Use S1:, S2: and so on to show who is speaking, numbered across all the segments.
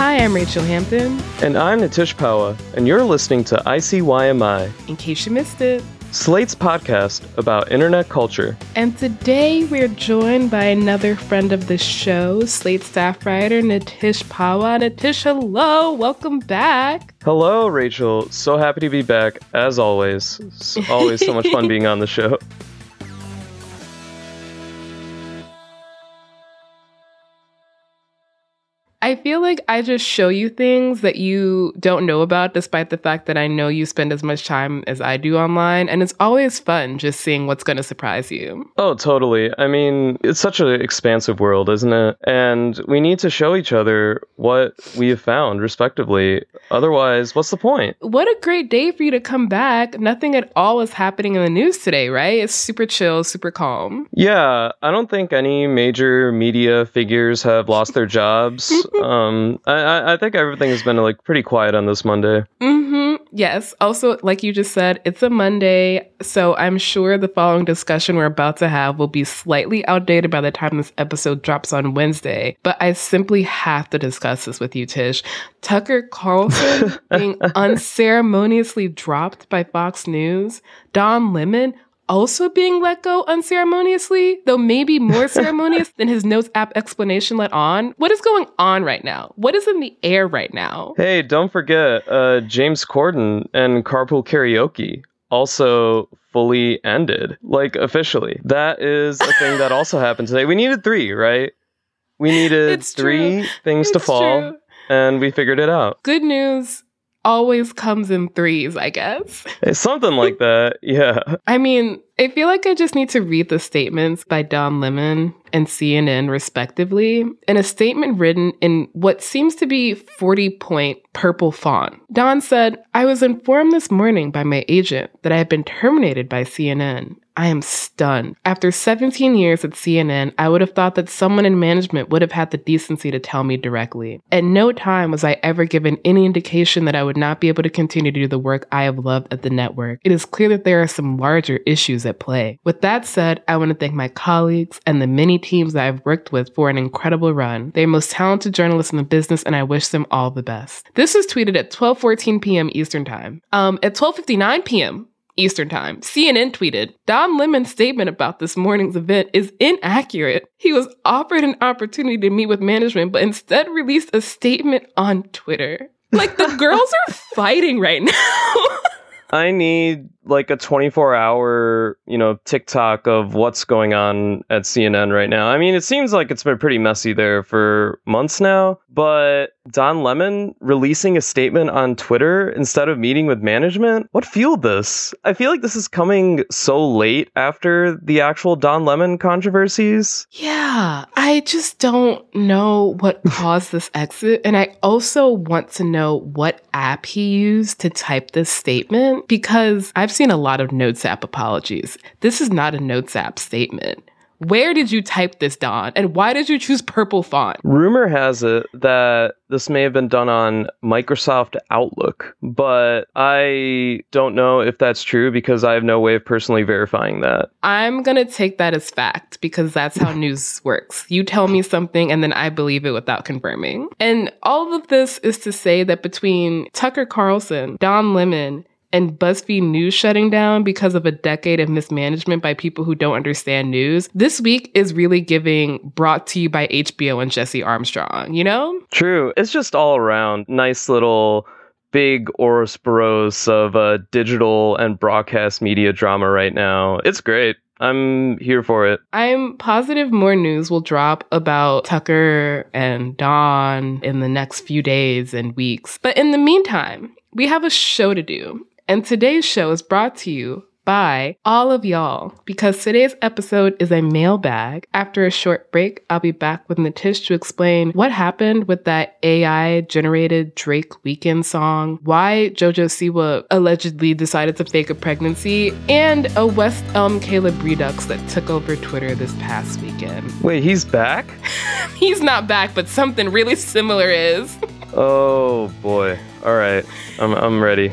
S1: Hi, I'm Rachelle Hampton.
S2: And I'm Nitish Pahwa, and you're listening to ICYMI,
S1: In case you missed it.
S2: Slate's podcast about internet culture.
S1: And today we're joined by another friend of the show, Slate staff writer Nitish Pahwa. Nitish, hello, welcome back.
S2: Hello, Rachelle. So happy to be back, as always. It's always so much fun being on the show.
S1: I feel like I just show you things that you don't know about, despite the fact that I know you spend as much time as I do online. And it's always fun just seeing what's going to surprise you.
S2: Oh, totally. I mean, it's such an expansive world, isn't it? And we need to show each other what we have found, respectively. Otherwise, what's the point?
S1: What a great day for you to come back. Nothing at all is happening in the news today, right? It's super chill, super calm.
S2: Yeah, I don't think any major media figures have lost their jobs. um, I, I think everything has been like pretty quiet on this Monday.
S1: Mm-hmm. Yes. Also, like you just said, it's a Monday, so I'm sure the following discussion we're about to have will be slightly outdated by the time this episode drops on Wednesday. But I simply have to discuss this with you, Tish. Tucker Carlson being unceremoniously dropped by Fox News. Don Lemon also being let go unceremoniously, though maybe more ceremonious than his notes app explanation let on. What is going on right now? What is in the air right now?
S2: Hey, don't forget uh, James Corden and Carpool Karaoke also fully ended, like officially. That is a thing that also happened today. We needed three, right? We needed
S1: It's
S2: three things to fall,
S1: true.
S2: and we figured it out.
S1: Good news always comes in threes, I guess.
S2: It's something like that. Yeah.
S1: I mean, I feel like I just need to read the statements by Don Lemon and CNN, respectively, in a statement written in what seems to be 40 point purple font. Don said, I was informed this morning by my agent that I have been terminated by CNN. I am stunned. After 17 years at CNN, I would have thought that someone in management would have had the decency to tell me directly. At no time was I ever given any indication that I would not be able to continue to do the work I have loved at the network. It is clear that there are some larger issues at play. With that said, I want to thank my colleagues and the many teams that I've worked with for an incredible run. They're most talented journalists in the business, and I wish them all the best. This was tweeted at 12:14 p.m. Eastern Time. Um, at 12:59 p.m. Eastern Time, CNN tweeted Don Lemon's statement about this morning's event is inaccurate. He was offered an opportunity to meet with management, but instead released a statement on Twitter. Like the girls are fighting right now.
S2: I need like a 24 hour, you know, TikTok of what's going on at CNN right now. I mean, it seems like it's been pretty messy there for months now, but Don Lemon releasing a statement on Twitter instead of meeting with management, what fueled this? I feel like this is coming so late after the actual Don Lemon controversies.
S1: Yeah, I just don't know what caused this exit. And I also want to know what app he used to type this statement because I've seen a lot of Notes app apologies. This is not a Notes app statement. Where did you type this, Don? And why did you choose purple font?
S2: Rumor has it that this may have been done on Microsoft Outlook, but I don't know if that's true because I have no way of personally verifying that.
S1: I'm going to take that as fact because that's how news works. You tell me something and then I believe it without confirming. And all of this is to say that between Tucker Carlson, Don Lemon, and BuzzFeed News shutting down because of a decade of mismanagement by people who don't understand news, this week is really giving brought to you by HBO and Jesse Armstrong, you know?
S2: True. It's just all around nice little big Ouroboros of uh, digital and broadcast media drama right now. It's great. I'm here for it.
S1: I'm positive more news will drop about Tucker and Don in the next few days and weeks. But in the meantime, we have a show to do. And today's show is brought to you by all of y'all because today's episode is a mailbag. After a short break, I'll be back with Nitish to explain what happened with that AI generated Drake Weeknd song, why JoJo Siwa allegedly decided to fake a pregnancy, and a West Elm Caleb Redux that took over Twitter this past weekend.
S2: Wait, he's back?
S1: He's not back, but something really similar is.
S2: oh boy. All right. I'm I'm ready.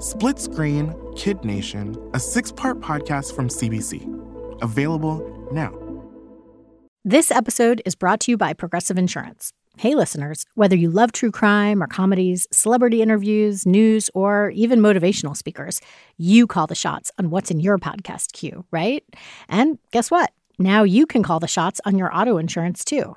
S3: Split Screen Kid Nation, a six part podcast from CBC. Available now.
S4: This episode is brought to you by Progressive Insurance. Hey, listeners, whether you love true crime or comedies, celebrity interviews, news, or even motivational speakers, you call the shots on what's in your podcast queue, right? And guess what? Now you can call the shots on your auto insurance too.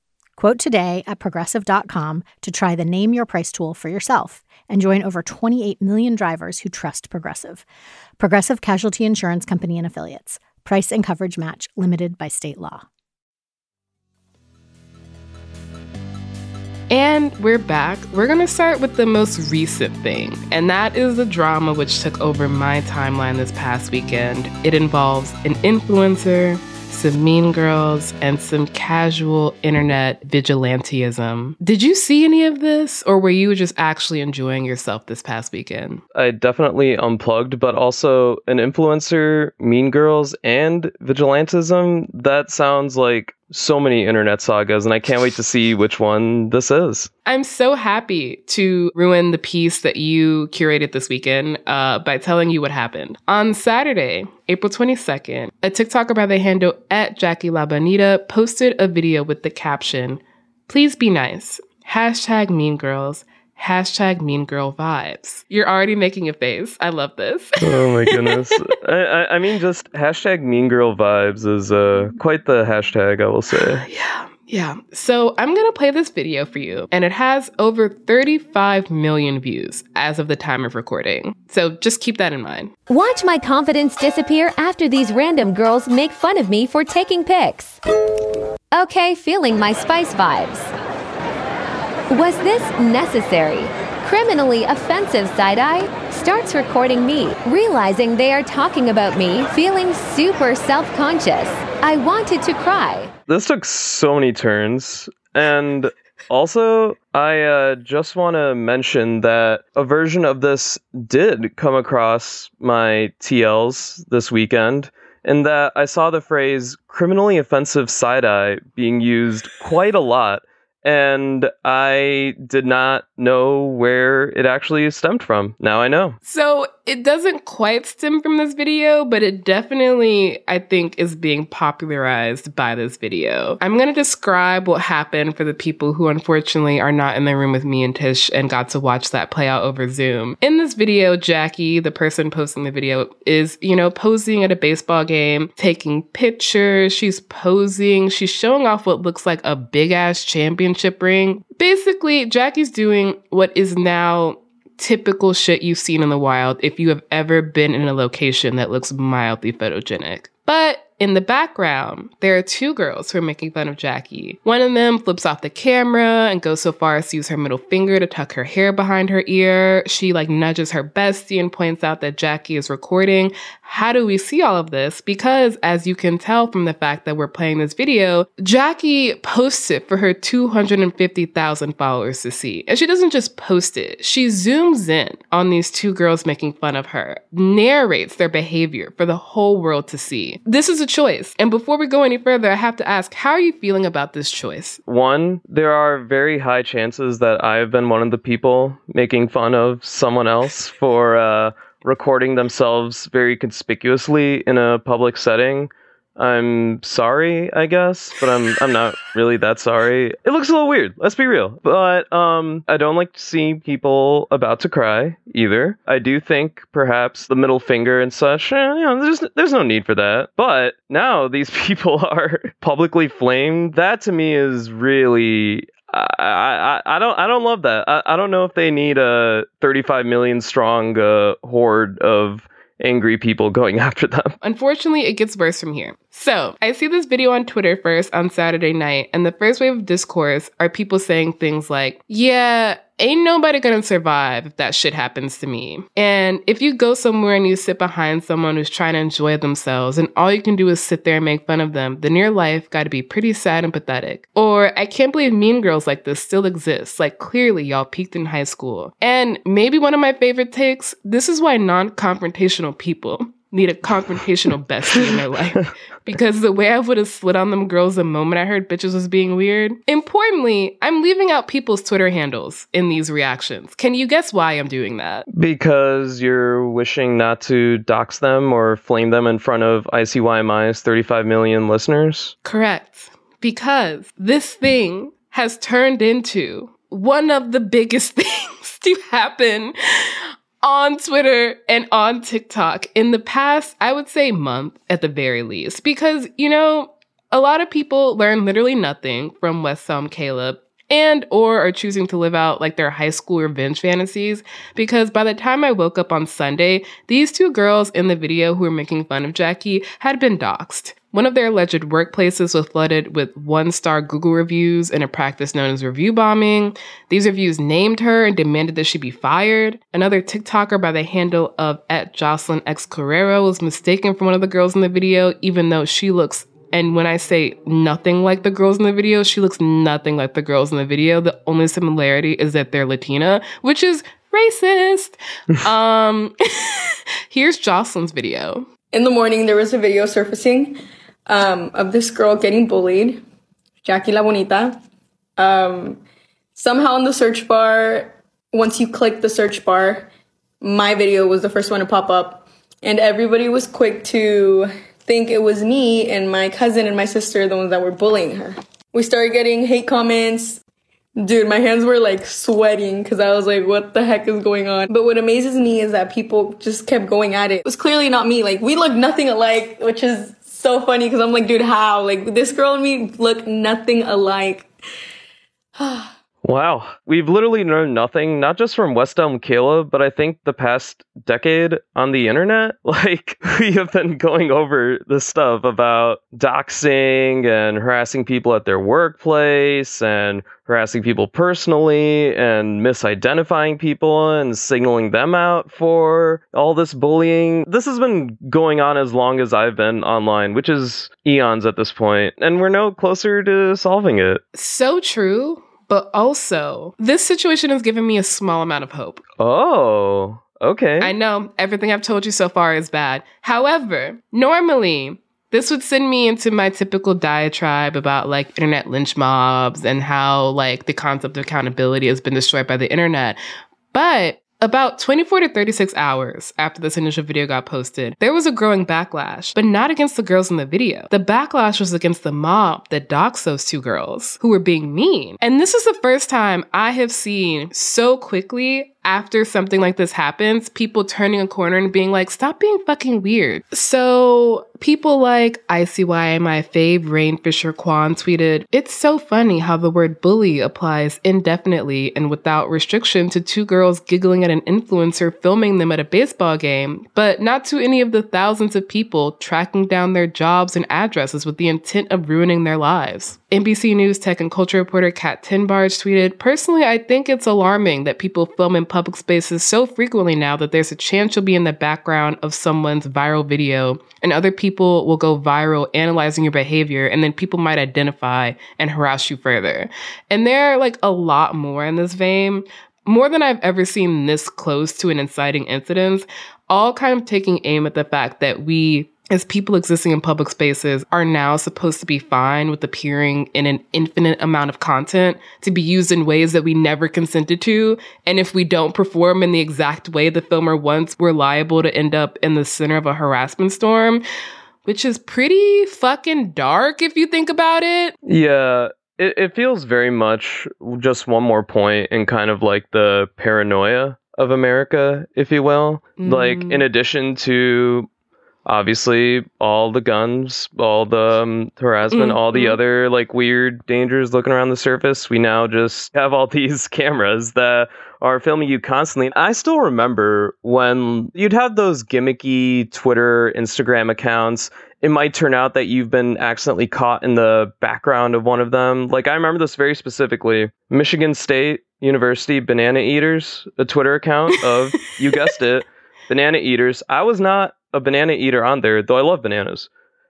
S4: Quote today at progressive.com to try the Name Your Price tool for yourself and join over 28 million drivers who trust Progressive. Progressive Casualty Insurance Company and Affiliates. Price and coverage match limited by state law.
S1: And we're back. We're going to start with the most recent thing, and that is the drama which took over my timeline this past weekend. It involves an influencer some mean girls, and some casual internet vigilantism. Did you see any of this, or were you just actually enjoying yourself this past weekend?
S2: I definitely unplugged, but also an influencer, mean girls, and vigilantism. That sounds like so many internet sagas, and I can't wait to see which one this is.
S1: I'm so happy to ruin the peace that you curated this weekend uh, by telling you what happened. On Saturday, April 22nd, a TikToker by the handle at Jackie LaBonita posted a video with the caption, Please be nice. Hashtag mean girls hashtag mean girl vibes. You're already making a face. I love this.
S2: oh my goodness. I, I, I, mean, just hashtag mean girl vibes is uh, quite the hashtag, I will say.
S1: yeah. Yeah. So I'm going to play this video for you, and it has over 35 million views as of the time of recording. So just keep that in mind.
S5: Watch my confidence disappear after these random girls make fun of me for taking pics. Okay, feeling my spice vibes. Was this necessary? Criminally offensive side eye starts recording me, realizing they are talking about me, feeling super self conscious. I wanted to cry.
S2: This took so many turns. And also, I uh, just want to mention that a version of this did come across my TLs this weekend, in that I saw the phrase criminally offensive side eye being used quite a lot and I did not know where it actually stemmed from. Now I know.
S1: So it doesn't quite stem from this video, but it definitely, I think, is being popularized by this video. I'm going to describe what happened for the people who unfortunately are not in the room with me and Tish and got to watch that play out over Zoom. In this video, Jackie, the person posting the video, is, you know, posing at a baseball game, taking pictures. She's posing. She's showing off what looks like a big ass championship ring. Basically, Jackie's doing what is now typical shit you've seen in the wild if you have ever been in a location that looks mildly photogenic. But in the background, there are two girls who are making fun of Jackie. One of them flips off the camera and goes so far as to use her middle finger to tuck her hair behind her ear. She like nudges her bestie and points out that Jackie is recording. How do we see all of this? Because as you can tell from the fact that we're playing this video, Jackie posts it for her 250,000 followers to see. And she doesn't just post it, she zooms in on these two girls making fun of her, narrates their behavior for the whole world to see. This is a choice. And before we go any further, I have to ask, how are you feeling about this choice?
S2: One, there are very high chances that I have been one of the people making fun of someone else for, uh, recording themselves very conspicuously in a public setting. I'm sorry, I guess, but I'm I'm not really that sorry. It looks a little weird, let's be real. But um I don't like to see people about to cry either. I do think perhaps the middle finger and such, eh, you know, there's there's no need for that. But now these people are publicly flamed. That to me is really I, I, I don't I don't love that. I, I don't know if they need a 35 million strong uh, horde of angry people going after them.
S1: Unfortunately, it gets worse from here. So, I see this video on Twitter first on Saturday night, and the first wave of discourse are people saying things like, Yeah, ain't nobody gonna survive if that shit happens to me. And if you go somewhere and you sit behind someone who's trying to enjoy themselves and all you can do is sit there and make fun of them, then your life gotta be pretty sad and pathetic. Or I can't believe mean girls like this still exist. Like clearly y'all peaked in high school. And maybe one of my favorite takes, this is why non-confrontational people need a confrontational bestie in their life. Because the way I would have slid on them girls the moment I heard bitches was being weird. Importantly, I'm leaving out people's Twitter handles in these reactions. Can you guess why I'm doing that?
S2: Because you're wishing not to dox them or flame them in front of ICYMI's 35 million listeners?
S1: Correct. Because this thing has turned into one of the biggest things to happen on Twitter and on TikTok in the past, I would say month at the very least, because, you know, a lot of people learn literally nothing from West Elm Caleb and or are choosing to live out like their high school revenge fantasies because by the time I woke up on Sunday, these two girls in the video who were making fun of Jackie had been doxxed. One of their alleged workplaces was flooded with one star Google reviews in a practice known as review bombing. These reviews named her and demanded that she be fired. Another TikToker by the handle of at Jocelyn X Carrero was mistaken for one of the girls in the video, even though she looks and when I say nothing like the girls in the video, she looks nothing like the girls in the video. The only similarity is that they're Latina, which is racist. um, here's Jocelyn's video.
S6: In the morning, there was a video surfacing um, of this girl getting bullied, Jackie La Bonita. Um, somehow in the search bar, once you click the search bar, my video was the first one to pop up, and everybody was quick to think it was me and my cousin and my sister, the ones that were bullying her. We started getting hate comments. Dude, my hands were like sweating because I was like, what the heck is going on? But what amazes me is that people just kept going at it. It was clearly not me. Like, we look nothing alike, which is so funny because I'm like, dude, how? Like, this girl and me look nothing alike.
S2: Wow. We've literally learned nothing, not just from West Elm Caleb, but I think the past decade on the internet. Like, we have been going over the stuff about doxing and harassing people at their workplace and harassing people personally and misidentifying people and signaling them out for all this bullying. This has been going on as long as I've been online, which is eons at this point, and we're no closer to solving it.
S1: So true. But also, this situation has given me a small amount of hope.
S2: Oh, okay.
S1: I know everything I've told you so far is bad. However, normally, this would send me into my typical diatribe about like internet lynch mobs and how like the concept of accountability has been destroyed by the internet. But about 24 to 36 hours after this initial video got posted, there was a growing backlash, but not against the girls in the video. The backlash was against the mob that doxed those two girls who were being mean. And this is the first time I have seen so quickly after something like this happens, people turning a corner and being like, stop being fucking weird. So people like ICYMI fave, Rayne Fisher-Quann tweeted, It's so funny how the word bully applies indefinitely and without restriction to two girls giggling at an influencer filming them at a baseball game, but not to any of the thousands of people tracking down their jobs and addresses with the intent of ruining their lives. NBC News tech and culture reporter Kat Tenbarge tweeted, Personally, I think it's alarming that people film in public spaces so frequently now that there's a chance you'll be in the background of someone's viral video and other people will go viral analyzing your behavior and then people might identify and harass you further. And there are like a lot more in this vein, more than I've ever seen this close to an inciting incident, all kind of taking aim at the fact that we as people existing in public spaces are now supposed to be fine with appearing in an infinite amount of content to be used in ways that we never consented to. And if we don't perform in the exact way the filmer wants, we're liable to end up in the center of a harassment storm, which is pretty fucking dark if you think about it.
S2: Yeah. It, it feels very much just one more point in kind of like the paranoia of America, if you will. Mm. Like, in addition to obviously all the guns, all the um, harassment, mm-hmm. all the mm-hmm. other like weird dangers looking around the surface. We now just have all these cameras that are filming you constantly. I still remember when you'd have those gimmicky Twitter, Instagram accounts. It might turn out that you've been accidentally caught in the background of one of them. Like I remember this very specifically. Michigan State University Banana Eaters, a Twitter account of you guessed it, Banana Eaters. I was not a banana eater on there, though I love bananas.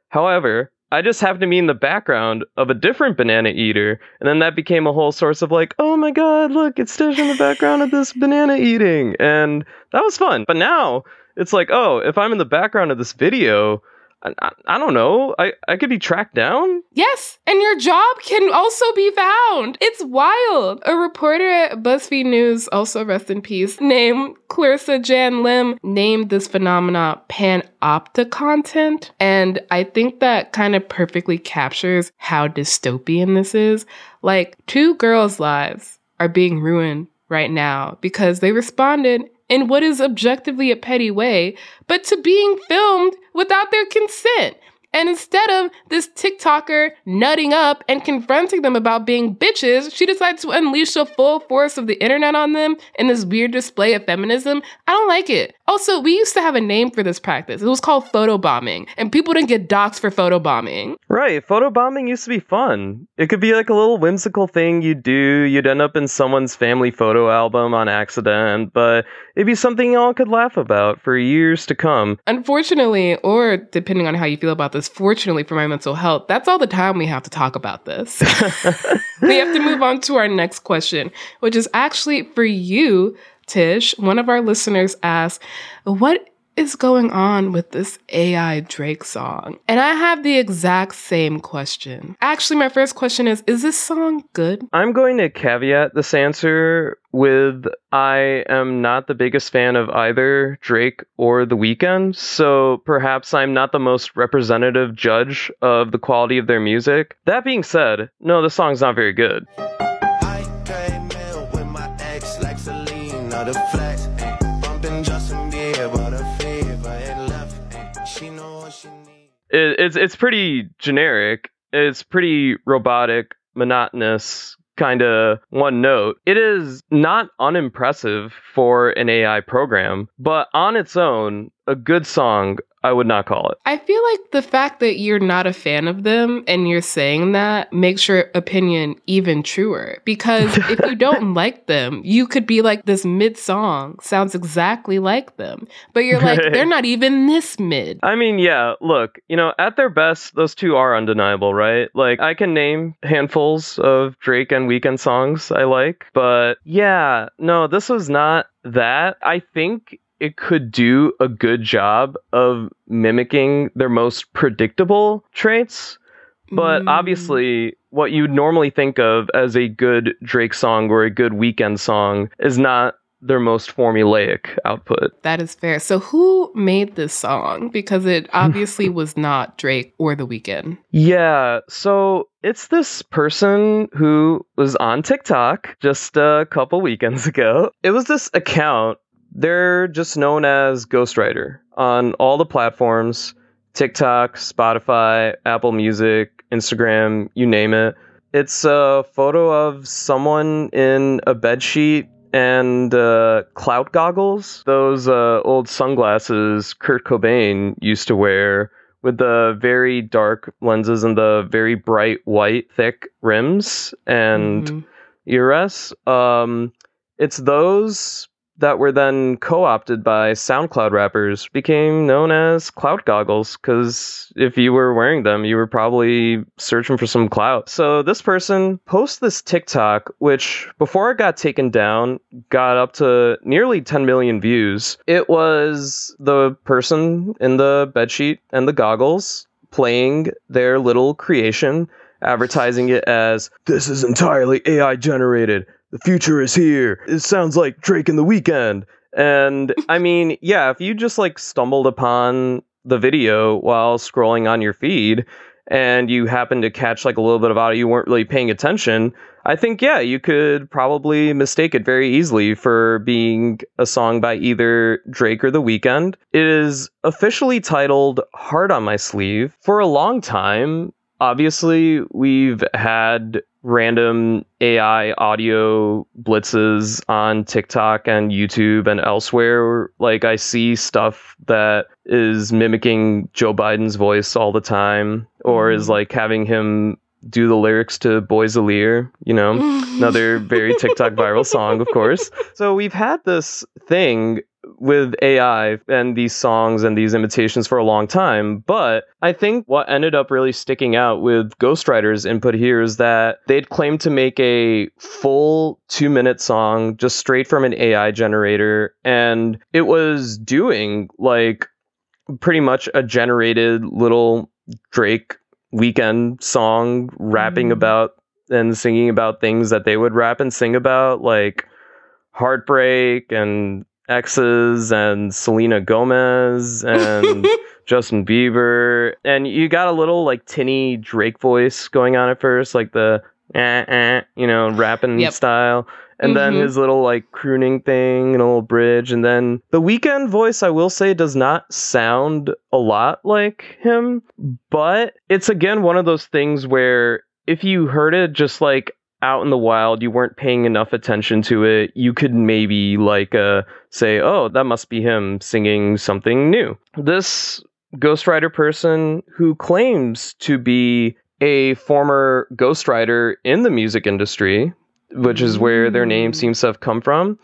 S2: However, I just happened to be in the background of a different banana eater, and then that became a whole source of like, oh my god, look, it's Tish in the background of this banana eating, and that was fun. But now it's like, oh, if I'm in the background of this video, I, I, don't know. I, I could be tracked down.
S1: Yes, and your job can also be found. It's wild. A reporter at BuzzFeed News, also rest in peace, named Clarissa Jan Lim, named this phenomena panopticontent. And I think that kind of perfectly captures how dystopian this is. Like, two girls' lives are being ruined right now because they responded in what is objectively a petty way, but to being filmed without their consent. And instead of this TikToker nutting up and confronting them about being bitches, she decides to unleash the full force of the internet on them in this weird display of feminism. I don't like it. Also, we used to have a name for this practice. It was called photobombing, and people didn't get doxxed for photobombing.
S2: Right. Photobombing used to be fun. It could be like a little whimsical thing you'd do. You'd end up in someone's family photo album on accident, but it'd be something y'all could laugh about for years to come.
S1: Unfortunately, or depending on how you feel about this, fortunately for my mental health, that's all the time we have to talk about this. we have to move on to our next question, which is actually for you Tish, one of our listeners asked, What is going on with this AI Drake song? And I have the exact same question. Actually, my first question is Is this song good?
S2: I'm going to caveat this answer with I am not the biggest fan of either Drake or The Weeknd, so perhaps I'm not the most representative judge of the quality of their music. That being said, no, the song's not very good. the flex. Bumping Justin Bieber, the fever, it left. She know what she needs. It, it's it's pretty generic. It's pretty robotic, monotonous, kind of one note. It is not unimpressive for an AI program, but on its own, a good song I would not call it.
S1: I feel like the fact that you're not a fan of them and you're saying that makes your opinion even truer. Because if you don't like them, you could be like, this mid song sounds exactly like them. But you're like, they're not even this mid.
S2: I mean, yeah, look, you know, at their best, those two are undeniable, right? Like, I can name handfuls of Drake and Weeknd songs I like. But yeah, no, this was not that. I think it could do a good job of mimicking their most predictable traits. But mm. obviously, what you'd normally think of as a good Drake song or a good Weeknd song is not their most formulaic output.
S1: That is fair. So who made this song? Because it obviously was not Drake or The Weeknd.
S2: Yeah, so it's this person who was on TikTok just a couple weekends ago. It was this account. They're just known as Ghostwriter on all the platforms TikTok, Spotify, Apple Music, Instagram, you name it. It's a photo of someone in a bedsheet and uh, clout goggles, those uh, old sunglasses Kurt Cobain used to wear with the very dark lenses and the very bright white thick rims and
S1: Mhm.
S2: ERS. Um, it's those that were then co-opted by SoundCloud rappers became known as clout goggles because if you were wearing them, you were probably searching for some clout. So this person posts this TikTok, which before it got taken down, got up to nearly 10 million views. It was the person in the bedsheet and the goggles playing their little creation, advertising it as this is entirely AI generated. The future is here. It sounds like Drake in the Weeknd. And I mean, yeah, if you just like stumbled upon the video while scrolling on your feed and you happen to catch like a little bit of audio, you weren't really paying attention, I think, yeah, you could probably mistake it very easily for being a song by either Drake or The Weeknd. It is officially titled Heart on My Sleeve. For a long time, obviously, we've had random AI audio blitzes on TikTok and YouTube and elsewhere. Like, I see stuff that is mimicking Joe Biden's voice all the time, or is mm-hmm. like having him do the lyrics to Boy's a Liar, you know, another very TikTok viral song, of course. So we've had this thing with AI and these songs and these imitations for a long time. But I think what ended up really sticking out with Ghostwriter's input here is that they'd claimed to make a full two minute song just straight from an AI generator. And it was doing like pretty much a generated little Drake Weeknd song rapping
S1: Mm.
S2: about and singing about things that they would rap and sing about, like heartbreak and exes and Selena Gomez and Justin Bieber. And you got a little like tinny Drake voice going on at first, like the eh, eh, you know, rapping
S1: Yep.
S2: style. And then
S1: Mhm.
S2: his little like crooning thing and a little bridge. And then the Weeknd voice, I will say, does not sound a lot like him. But it's again one of those things where if you heard it just like out in the wild, you weren't paying enough attention to it, you could maybe like uh say, oh, that must be him singing something new. This ghostwriter person who claims to be a former ghostwriter in the music industry, which is where their name
S1: Mm.
S2: seems to have come from.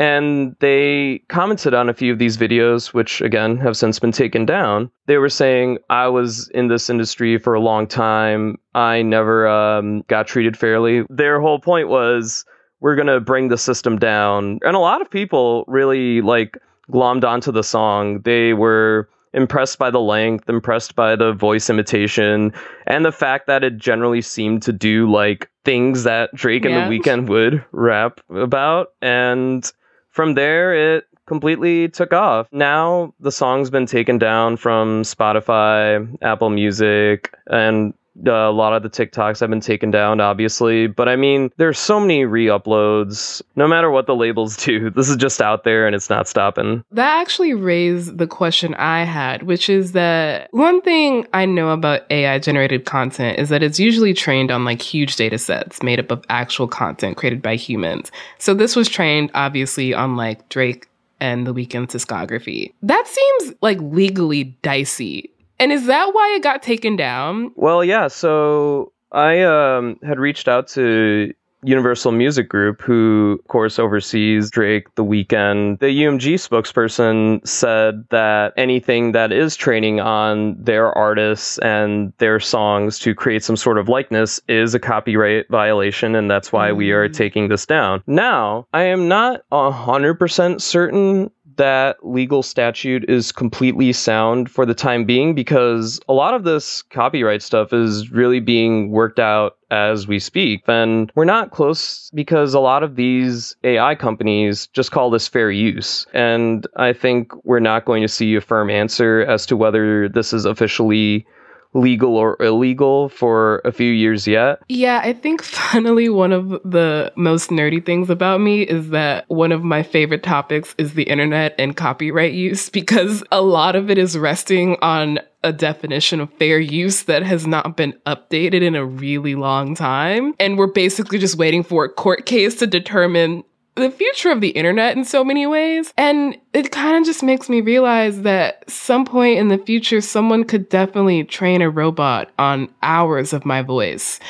S2: And they commented on a few of these videos, which again have since been taken down. They were saying, I was in this industry for a long time. I never um, got treated fairly. Their whole point was, we're going to bring the system down. And a lot of people really like glommed onto the song. They were impressed by the length, impressed by the voice imitation, and the fact that it generally seemed to do like things that Drake and the Weeknd would rap about. And from there, it completely took off. Now the song's been taken down from Spotify, Apple Music, and a lot of the TikToks have been taken down, obviously. But I mean, there's so many re-uploads. No matter what the labels do, this is just out there and it's not stopping.
S1: That actually raised the question I had, which is that one thing I know about AI generated content is that it's usually trained on like huge data sets made up of actual content created by humans. So this was trained obviously on like Drake and the Weeknd's discography. That seems like legally dicey. And is that why it got taken down?
S2: Well, yeah. So I um, had reached out to Universal Music Group, who, of course, oversees Drake, The Weeknd. The UMG spokesperson said that anything that is training on their artists and their songs to create some sort of likeness is a copyright violation, and that's why we are
S1: Mm.
S2: taking this down. Now, I am not 100% certain that legal statute is completely sound for the time being because a lot of this copyright stuff is really being worked out as we speak. And we're not close because a lot of these AI companies just call this fair use. And I think we're not going to see a firm answer as to whether this is officially legal or illegal for a few years yet.
S1: Yeah, I think finally one of the most nerdy things about me is that one of my favorite topics is the internet and copyright use because a lot of it is resting on a definition of fair use that has not been updated in a really long time. And we're basically just waiting for a court case to determine the future of the internet in so many ways. And it kind of just makes me realize that some point in the future, someone could definitely train a robot on hours of my voice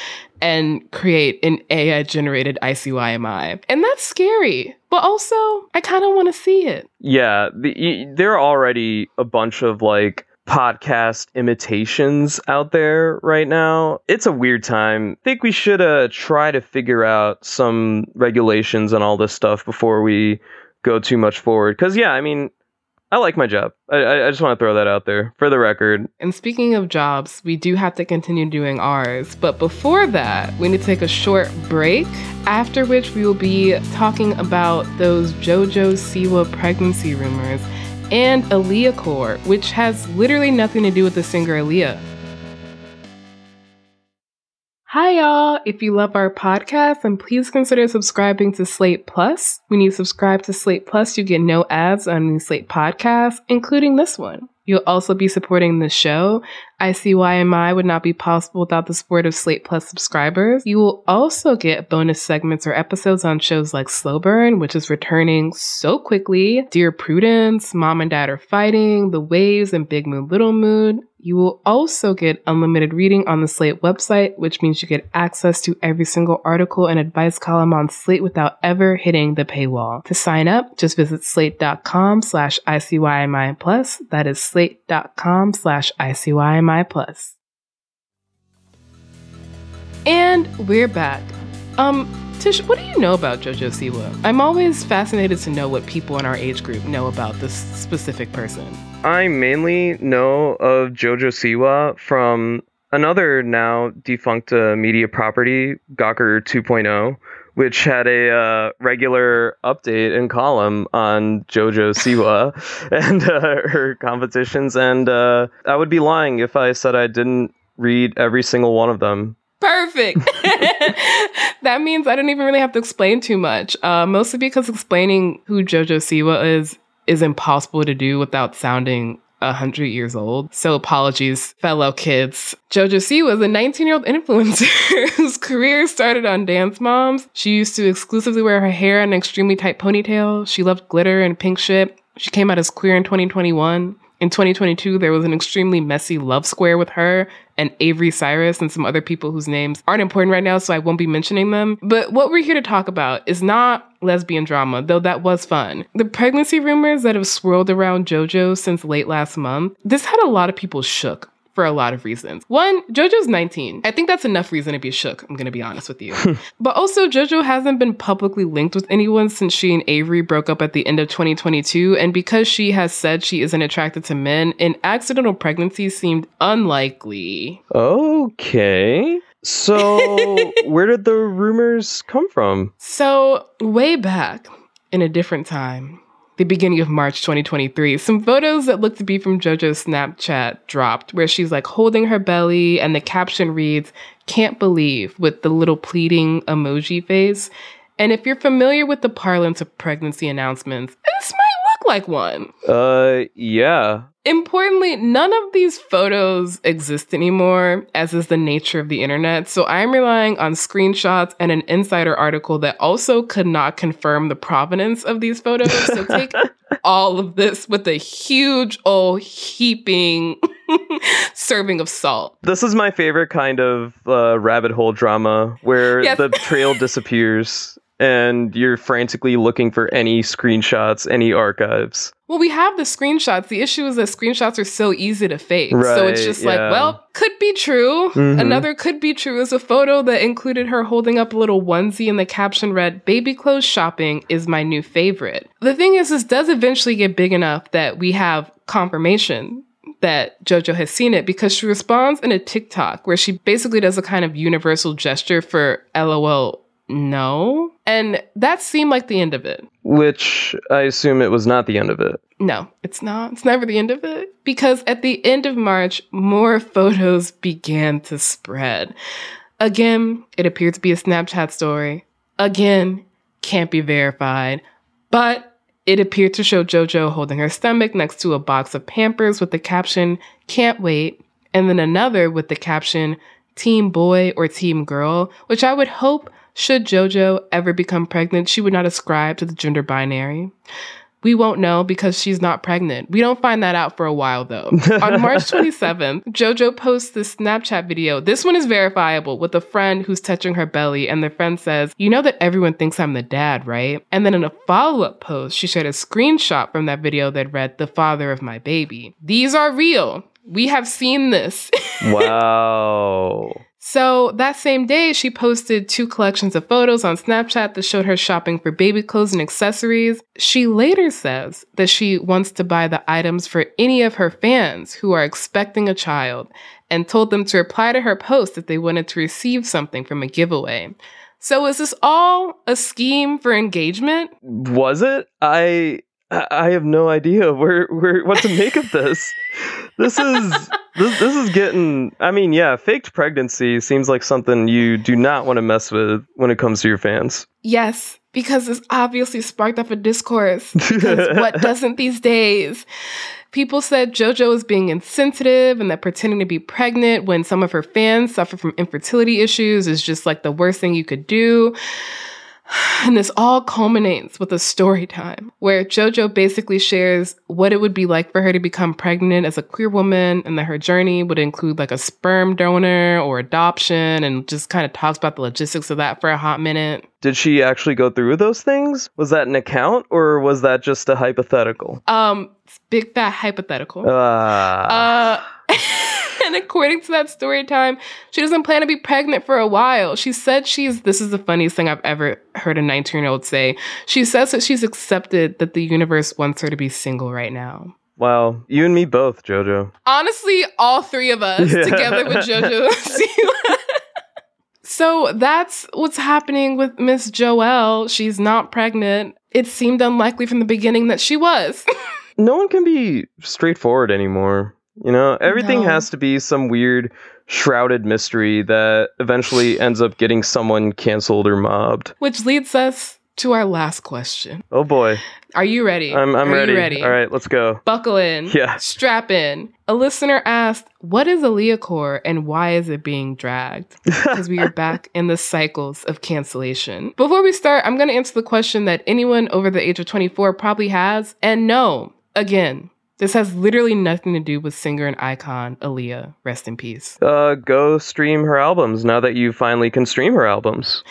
S1: and create an AI generated ICYMI. And that's scary. But also, I kind of want to see it.
S2: Yeah, the, there are already a bunch of like podcast imitations out there right now. It's a weird time. I think we should uh, try to figure out some regulations and all this stuff before we go too much forward. Because, yeah, I mean, I like my job. I, I just want to throw that out there for the record.
S1: And speaking of jobs, we do have to continue doing ours. But before that, we need to take a short break, after which we will be talking about those JoJo Siwa pregnancy rumors and Aaliyah Core, which has literally nothing to do with the singer Aaliyah. Hi, y'all. If you love our podcast, then please consider subscribing to Slate Plus. When you subscribe to Slate Plus, you get no ads on any Slate podcasts, including this one. You'll also be supporting the show. I see why ICYMI would not be possible without the support of Slate Plus subscribers. You will also get bonus segments or episodes on shows like Slow Burn, which is returning so quickly, Dear Prudence, Mom and Dad Are Fighting, The Waves, and Big Mood Little Mood. You will also get unlimited reading on the Slate website, which means you get access to every single article and advice column on Slate without ever hitting the paywall. To sign up, just visit slate.com slash ICYMI plus. That is slate.com slash ICYMI plus. And we're back. Um, Tish, what do you know about JoJo Siwa? I'm always fascinated to know what people in our age group know about this specific person.
S2: I mainly know of JoJo Siwa from another now defunct uh, media property, Gawker 2.0, which had a uh, regular update and column on JoJo Siwa and uh, her competitions. And uh, I would be lying if I said I didn't read every single one of them.
S1: Perfect. that means I don't even really have to explain too much. Uh, mostly because explaining who JoJo Siwa is is impossible to do without sounding a hundred years old. So apologies, fellow kids. JoJo Siwa was a 19 year old influencer whose career started on Dance Moms. She used to exclusively wear her hair in an extremely tight ponytail. She loved glitter and pink shit. She came out as queer in 2021. In 2022, there was an extremely messy love square with her and Avery Cyrus and some other people whose names aren't important right now, so I won't be mentioning them. But what we're here to talk about is not lesbian drama, though that was fun. The pregnancy rumors that have swirled around JoJo since late last month, this had a lot of people shook for a lot of reasons. One, JoJo's 19. I think that's enough reason to be shook, I'm gonna be honest with you. but also, JoJo hasn't been publicly linked with anyone since she and Avery broke up at the end of 2022. And because she has said she isn't attracted to men, an accidental pregnancy seemed unlikely.
S2: Okay. So, where did the rumors come from?
S1: So, way back in a different time, the beginning of March 2023, some photos that look to be from JoJo's Snapchat dropped where she's like holding her belly and the caption reads, Can't believe with the little pleading emoji face. And if you're familiar with the parlance of pregnancy announcements, this might look like one.
S2: Uh, yeah.
S1: Importantly, none of these photos exist anymore, as is the nature of the internet. So I'm relying on screenshots and an insider article that also could not confirm the provenance of these photos. So take all of this with a huge old heaping serving of salt.
S2: This is my favorite kind of uh, rabbit hole drama where
S1: Yes.
S2: the trail disappears and you're frantically looking for any screenshots, any archives.
S1: Well, we have the screenshots. The issue is that screenshots are so easy to fake. Right, so it's just
S2: yeah.
S1: like, well, could be true.
S2: Mhm.
S1: Another could be true is a photo that included her holding up a little onesie and the caption read, Baby clothes shopping is my new favorite. The thing is, this does eventually get big enough that we have confirmation that JoJo has seen it because she responds in a TikTok where she basically does a kind of universal gesture for LOL no. And that seemed like the end of it.
S2: Which I assume it was not the end of it.
S1: No, it's not. It's never the end of it. Because at the end of March, more photos began to spread. Again, it appeared to be a Snapchat story. Again, can't be verified. But it appeared to show JoJo holding her stomach next to a box of Pampers with the caption, Can't wait. And then another with the caption, Team boy or team girl, which I would hope, should JoJo ever become pregnant, she would not ascribe to the gender binary. We won't know because she's not pregnant. We don't find that out for a while though. On March 27th, JoJo posts this Snapchat video. This one is verifiable with a friend who's touching her belly, and the friend says, You know that everyone thinks I'm the dad, right? And then in a follow up post, she shared a screenshot from that video that read, The father of my baby. These are real. We have seen this.
S2: Wow.
S1: So that same day, she posted two collections of photos on Snapchat that showed her shopping for baby clothes and accessories. She later says that she wants to buy the items for any of her fans who are expecting a child and told them to reply to her post if they wanted to receive something from a giveaway. So is this all a scheme for engagement?
S2: Was it? I I have no idea where where what to make of this. This is this, this is getting I mean, yeah, faked pregnancy seems like something you do not want to mess with when it comes to your fans.
S1: Yes, because this obviously sparked up a discourse. Because what doesn't these days? People said JoJo is being insensitive and that pretending to be pregnant when some of her fans suffer from infertility issues is just like the worst thing you could do. And this all culminates with a story time where JoJo basically shares what it would be like for her to become pregnant as a queer woman and that her journey would include like a sperm donor or adoption and just kind of talks about the logistics of that for a hot minute.
S2: Did she actually go through those things? Was that an account or was that just a hypothetical?
S1: Um, big fat hypothetical.
S2: Ah.
S1: Uh, and according to that story time, she doesn't plan to be pregnant for a while. She said she's, this is the funniest thing I've ever heard a 19 year old say. She says that she's accepted that the universe wants her to be single right now.
S2: wow, you and me both, Jojo.
S1: Honestly, all three of us
S2: Yeah.
S1: together with JoJo. so that's what's happening with Miss Joelle. She's not pregnant. It seemed unlikely from the beginning that she was.
S2: no one can be straightforward anymore. You know, everything
S1: No.
S2: has to be some weird shrouded mystery that eventually ends up getting someone canceled or mobbed.
S1: Which leads us to our last question.
S2: Oh boy.
S1: Are you ready?
S2: I'm I'm ready.
S1: Ready?
S2: All right, let's go.
S1: Buckle in.
S2: Yeah.
S1: Strap in. A listener asked, What is Aaliyah Core and why is it being dragged? Because we are back in the cycles of cancellation. Before we start, I'm going to answer the question that anyone over the age of 24 probably has. And no, again, this has literally nothing to do with singer and icon Aaliyah. Rest in peace.
S2: Uh go stream her albums now that you finally can stream her albums.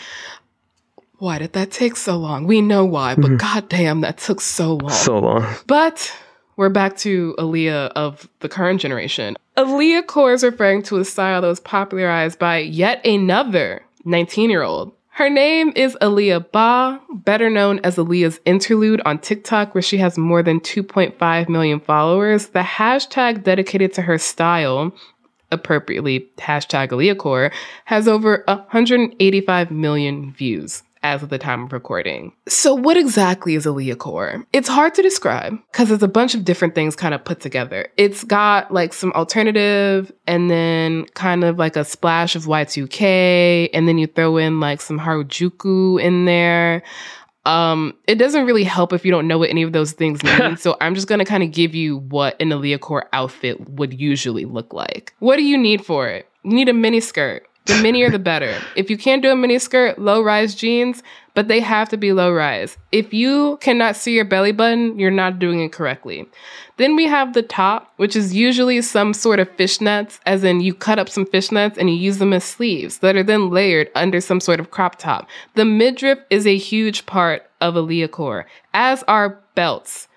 S1: Why did that take so long? We know why, but goddamn, that took so long.
S2: So long.
S1: But we're back to Aaliyah of the current generation. Aaliyah core is referring to a style that was popularized by yet another 19 year old. Her name is Aaliyah Ba, better known as Aaliyah's Interlude on TikTok, where she has more than 2.5 million followers. The hashtag dedicated to her style, appropriately hashtag Aaliyah core, has over 185 million views as of the time of recording. So, what exactly is Aaliyah core? It's hard to describe because it's a bunch of different things kind of put together. It's got like some alternative and then kind of like a splash of Y2K, and then you throw in like some Harajuku in there. Um, it doesn't really help if you don't know what any of those things mean. so I'm just gonna kind of give you what an Aaliyah core outfit would usually look like. What do you need for it? You need a mini skirt. The mini minier the better. If you can't do a mini skirt, low rise jeans, but they have to be low rise. If you cannot see your belly button, you're not doing it correctly. Then we have the top, which is usually some sort of fishnets, as in you cut up some fishnets and you use them as sleeves that are then layered under some sort of crop top. The midriff is a huge part of Aaliyah core, as are belts.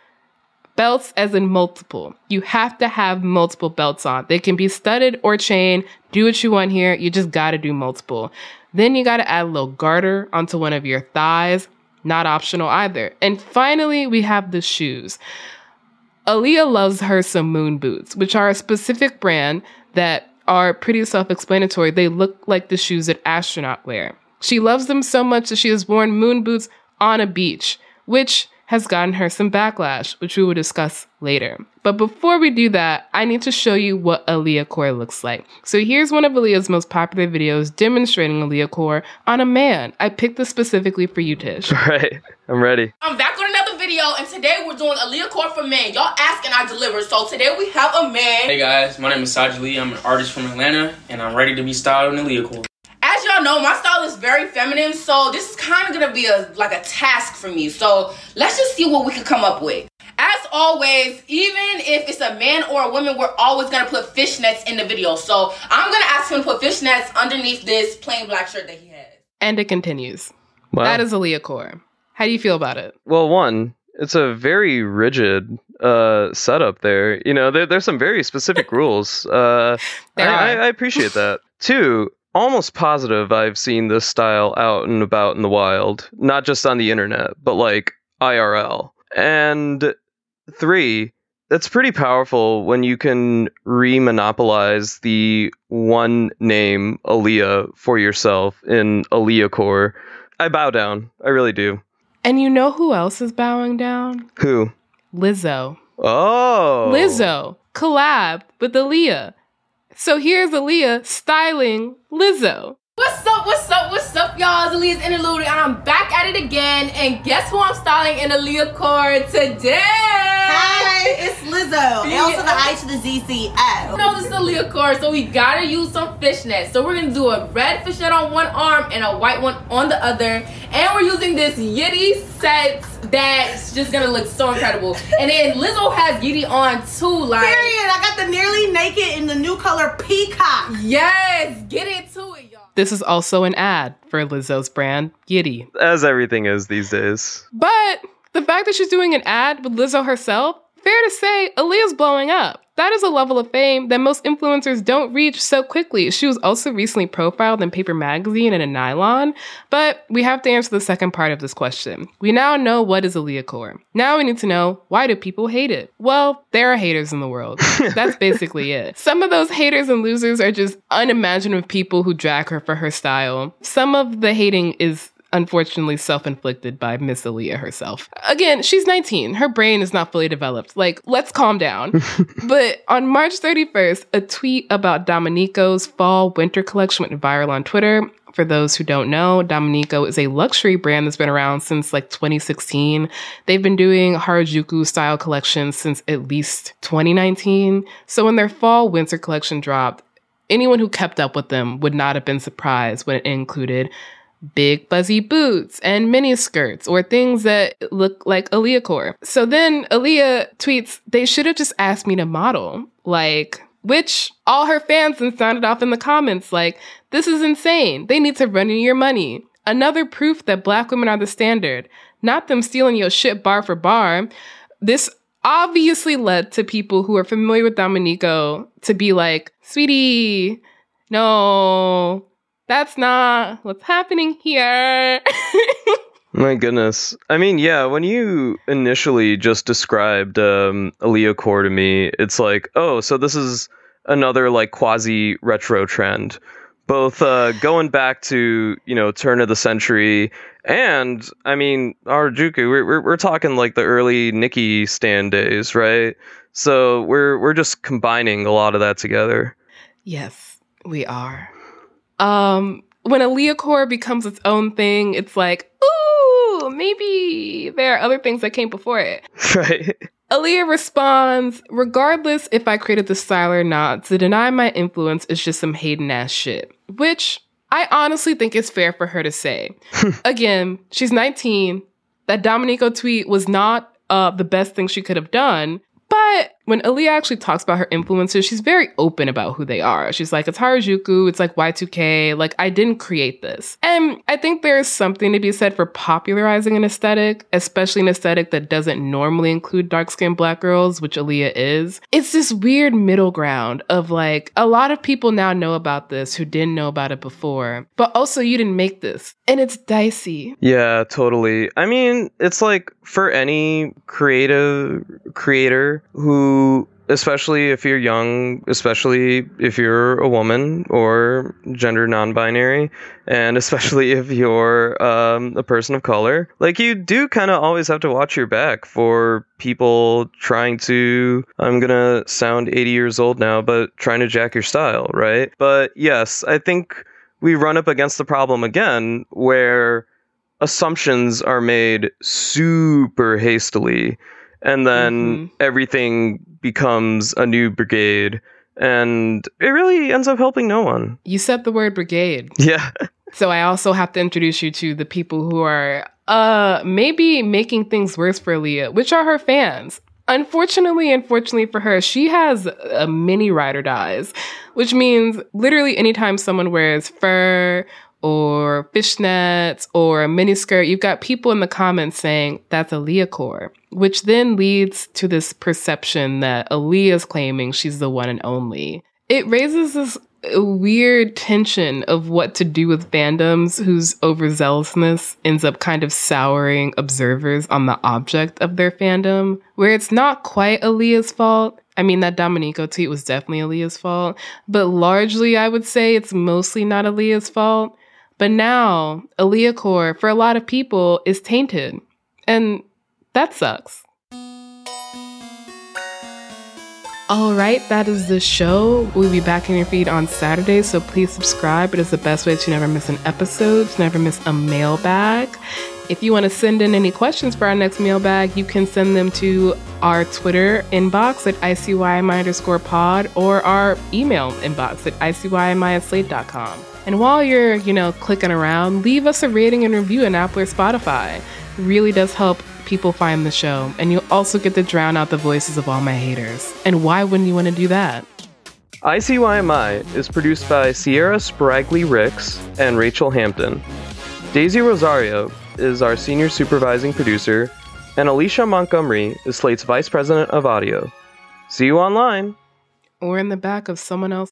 S1: Belts as in multiple. You have to have multiple belts on. They can be studded or chain. Do what you want here. You just gotta do multiple. Then you gotta add a little garter onto one of your thighs. Not optional either. And finally, we have the shoes. Aaliyah loves her some moon boots, which are a specific brand that are pretty self explanatory. They look like the shoes that astronauts wear. She loves them so much that she has worn moon boots on a beach, which has gotten her some backlash, which we will discuss later. But before we do that, I need to show you what Aaliyah core looks like. So here's one of Aaliyah's most popular videos demonstrating Aaliyah core on a man. I picked this specifically for you, Tish.
S2: All right, I'm ready.
S7: I'm back with another video, and today we're doing Aaliyah core for men. Y'all ask and I deliver. So today we have a man.
S8: Hey guys, my name is Saji Lee. I'm an artist from Atlanta, and I'm ready to be styled in Aaliyah core.
S7: As y'all know, my style is very feminine, so this is kind of gonna be a like a task for me. So let's just see what we can come up with. As always, even if it's a man or a woman, we're always gonna put fishnets in the video. So I'm gonna ask him to put fishnets underneath this plain black shirt that he has.
S1: And it continues.
S2: Wow.
S1: That is Aaliyah core. How do you feel about it?
S2: Well, one, it's a very rigid uh, setup there. You know, there, there's some very specific rules. Uh, I,
S1: There
S2: I,
S1: are.
S2: I appreciate that. Two, almost positive I've seen this style out and about in the wild, not just on the internet, but like IRL. And three, it's pretty powerful when you can re-monopolize the one name Aaliyah for yourself in Aaliyah Core. I bow down. I really do.
S1: And you know who else is bowing down?
S2: Who?
S1: Lizzo.
S2: Oh.
S1: Lizzo collab with Aaliyah. So here's Aaliyah styling Lizzo.
S7: What's up, what's up, what's up, y'all? It's Aaliyah's Interlude, and I'm back at it again. And guess who I'm styling in Aaliyah core today?
S9: Hi, it's Lizzo. L to the I to the ZCO.
S7: No, this is Aaliyah core, so we gotta use some fishnets. So we're gonna do a red fishnet on one arm and a white one on the other. And we're using this Yitty set that's just gonna look so incredible. And then Lizzo has Yitty on too, like
S9: Period. I got the nearly naked in the new color peacock.
S7: Yes, get into it, y'all.
S1: This is also an ad for Lizzo's brand, Yitty.
S2: As everything is these days.
S1: But the fact that she's doing an ad with Lizzo herself, fair to say, Aaliyah's blowing up. That is a level of fame that most influencers don't reach so quickly. She was also recently profiled in Paper Magazine and in Nylon. But we have to answer the second part of this question. We now know what is Aaliyah core. Now we need to know why do people hate it? Well, there are haters in the world. That's basically it. Some of those haters and losers are just unimaginative people who drag her for her style. Some of the hating is unfortunately self-inflicted by Miss Aaliyah herself. Again, she's 19. Her brain is not fully developed. Like, let's calm down. but on March 31st, a tweet about Dominnico's fall winter collection went viral on Twitter. For those who don't know, Dominico is a luxury brand that's been around since like 2016. They've been doing Harajuku style collections since at least 2019. So when their fall winter collection dropped, anyone who kept up with them would not have been surprised when it included big fuzzy boots and mini skirts or things that look like Aaliyah core. So then Aaliyah tweets, they should have just asked me to model. Like, which all her fans then sounded off in the comments like, this is insane. They need to run you your money. Another proof that black women are the standard, not them stealing your shit bar for bar. This obviously led to people who are familiar with Dominnico to be like, sweetie, no, that's not what's happening here.
S2: My goodness. I mean, yeah, when you initially just described um, Aaliyah Core to me, it's like, oh, so this is another like quasi retro trend. Both uh, going back to, you know, turn of the century and, I mean, Harajuku, we're, we're, we're talking like the early Nikki stand days, right? So we're, we're just combining a lot of that together.
S1: yes, we are. Um, when Aaliyah core becomes its own thing, it's like, ooh, maybe there are other things that came before it.
S2: Right.
S1: Aaliyah responds, regardless if I created the style or not, to deny my influence is just some Hayden ass shit. Which I honestly think it's fair for her to say. Again, she's 19. That Dominnico tweet was not uh, the best thing she could have done. But when Aaliyah actually talks about her influencers, she's very open about who they are. She's like, it's Harajuku, it's like Y2K, like, I didn't create this. And I think there's something to be said for popularizing an aesthetic, especially an aesthetic that doesn't normally include dark skinned black girls, which Aaliyah is. It's this weird middle ground of like, a lot of people now know about this who didn't know about it before, but also you didn't make this. And it's dicey.
S2: Yeah, totally. I mean, it's like for any creative creator who especially if you're young, especially if you're a woman or gender non-binary, and especially if you're um, a person of color, like you do kind of always have to watch your back for people trying to. I'm gonna sound 80 years old now, but trying to jack your style, right? But yes, I think we run up against the problem again where assumptions are made super hastily and then mm-hmm. everything becomes a new brigade and it really ends up helping no one.
S1: You said the word brigade.
S2: Yeah.
S1: so I also have to introduce you to the people who are uh maybe making things worse for Aaliyah, which are her fans. Unfortunately, unfortunately for her, she has a mini ride or dies, which means literally anytime someone wears fur or fishnets or a miniskirt, you've got people in the comments saying that's Aaliyah core, which then leads to this perception that Aaliyah's claiming she's the one and only. It raises this weird tension of what to do with fandoms whose overzealousness ends up kind of souring observers on the object of their fandom, where it's not quite Aaliyah's fault. I mean, that Dominnico tweet was definitely Aaliyah's fault, but largely I would say it's mostly not Aaliyah's fault. But now, Aaliyah Core, for a lot of people, is tainted. And that sucks. All right, that is the show. We'll be back in your feed on Saturday, so please subscribe. It is the best way to never miss an episode, to never miss a mailbag. If you want to send in any questions for our next mailbag, you can send them to our Twitter inbox at ICYMI underscore pod or our email inbox at ICYMI at slate.com. And while you're, you know, clicking around, leave us a rating and review in Apple or Spotify. It really does help people find the show. And you also get to drown out the voices of all my haters. And why wouldn't you want to do that?
S2: ICYMI is produced by Sierra Spragley Ricks and Rachelle Hampton. Daisy Rosario is our senior supervising producer, and Alicia Montgomery is Slate's vice president of audio. See you online.
S1: Or in the back of someone else.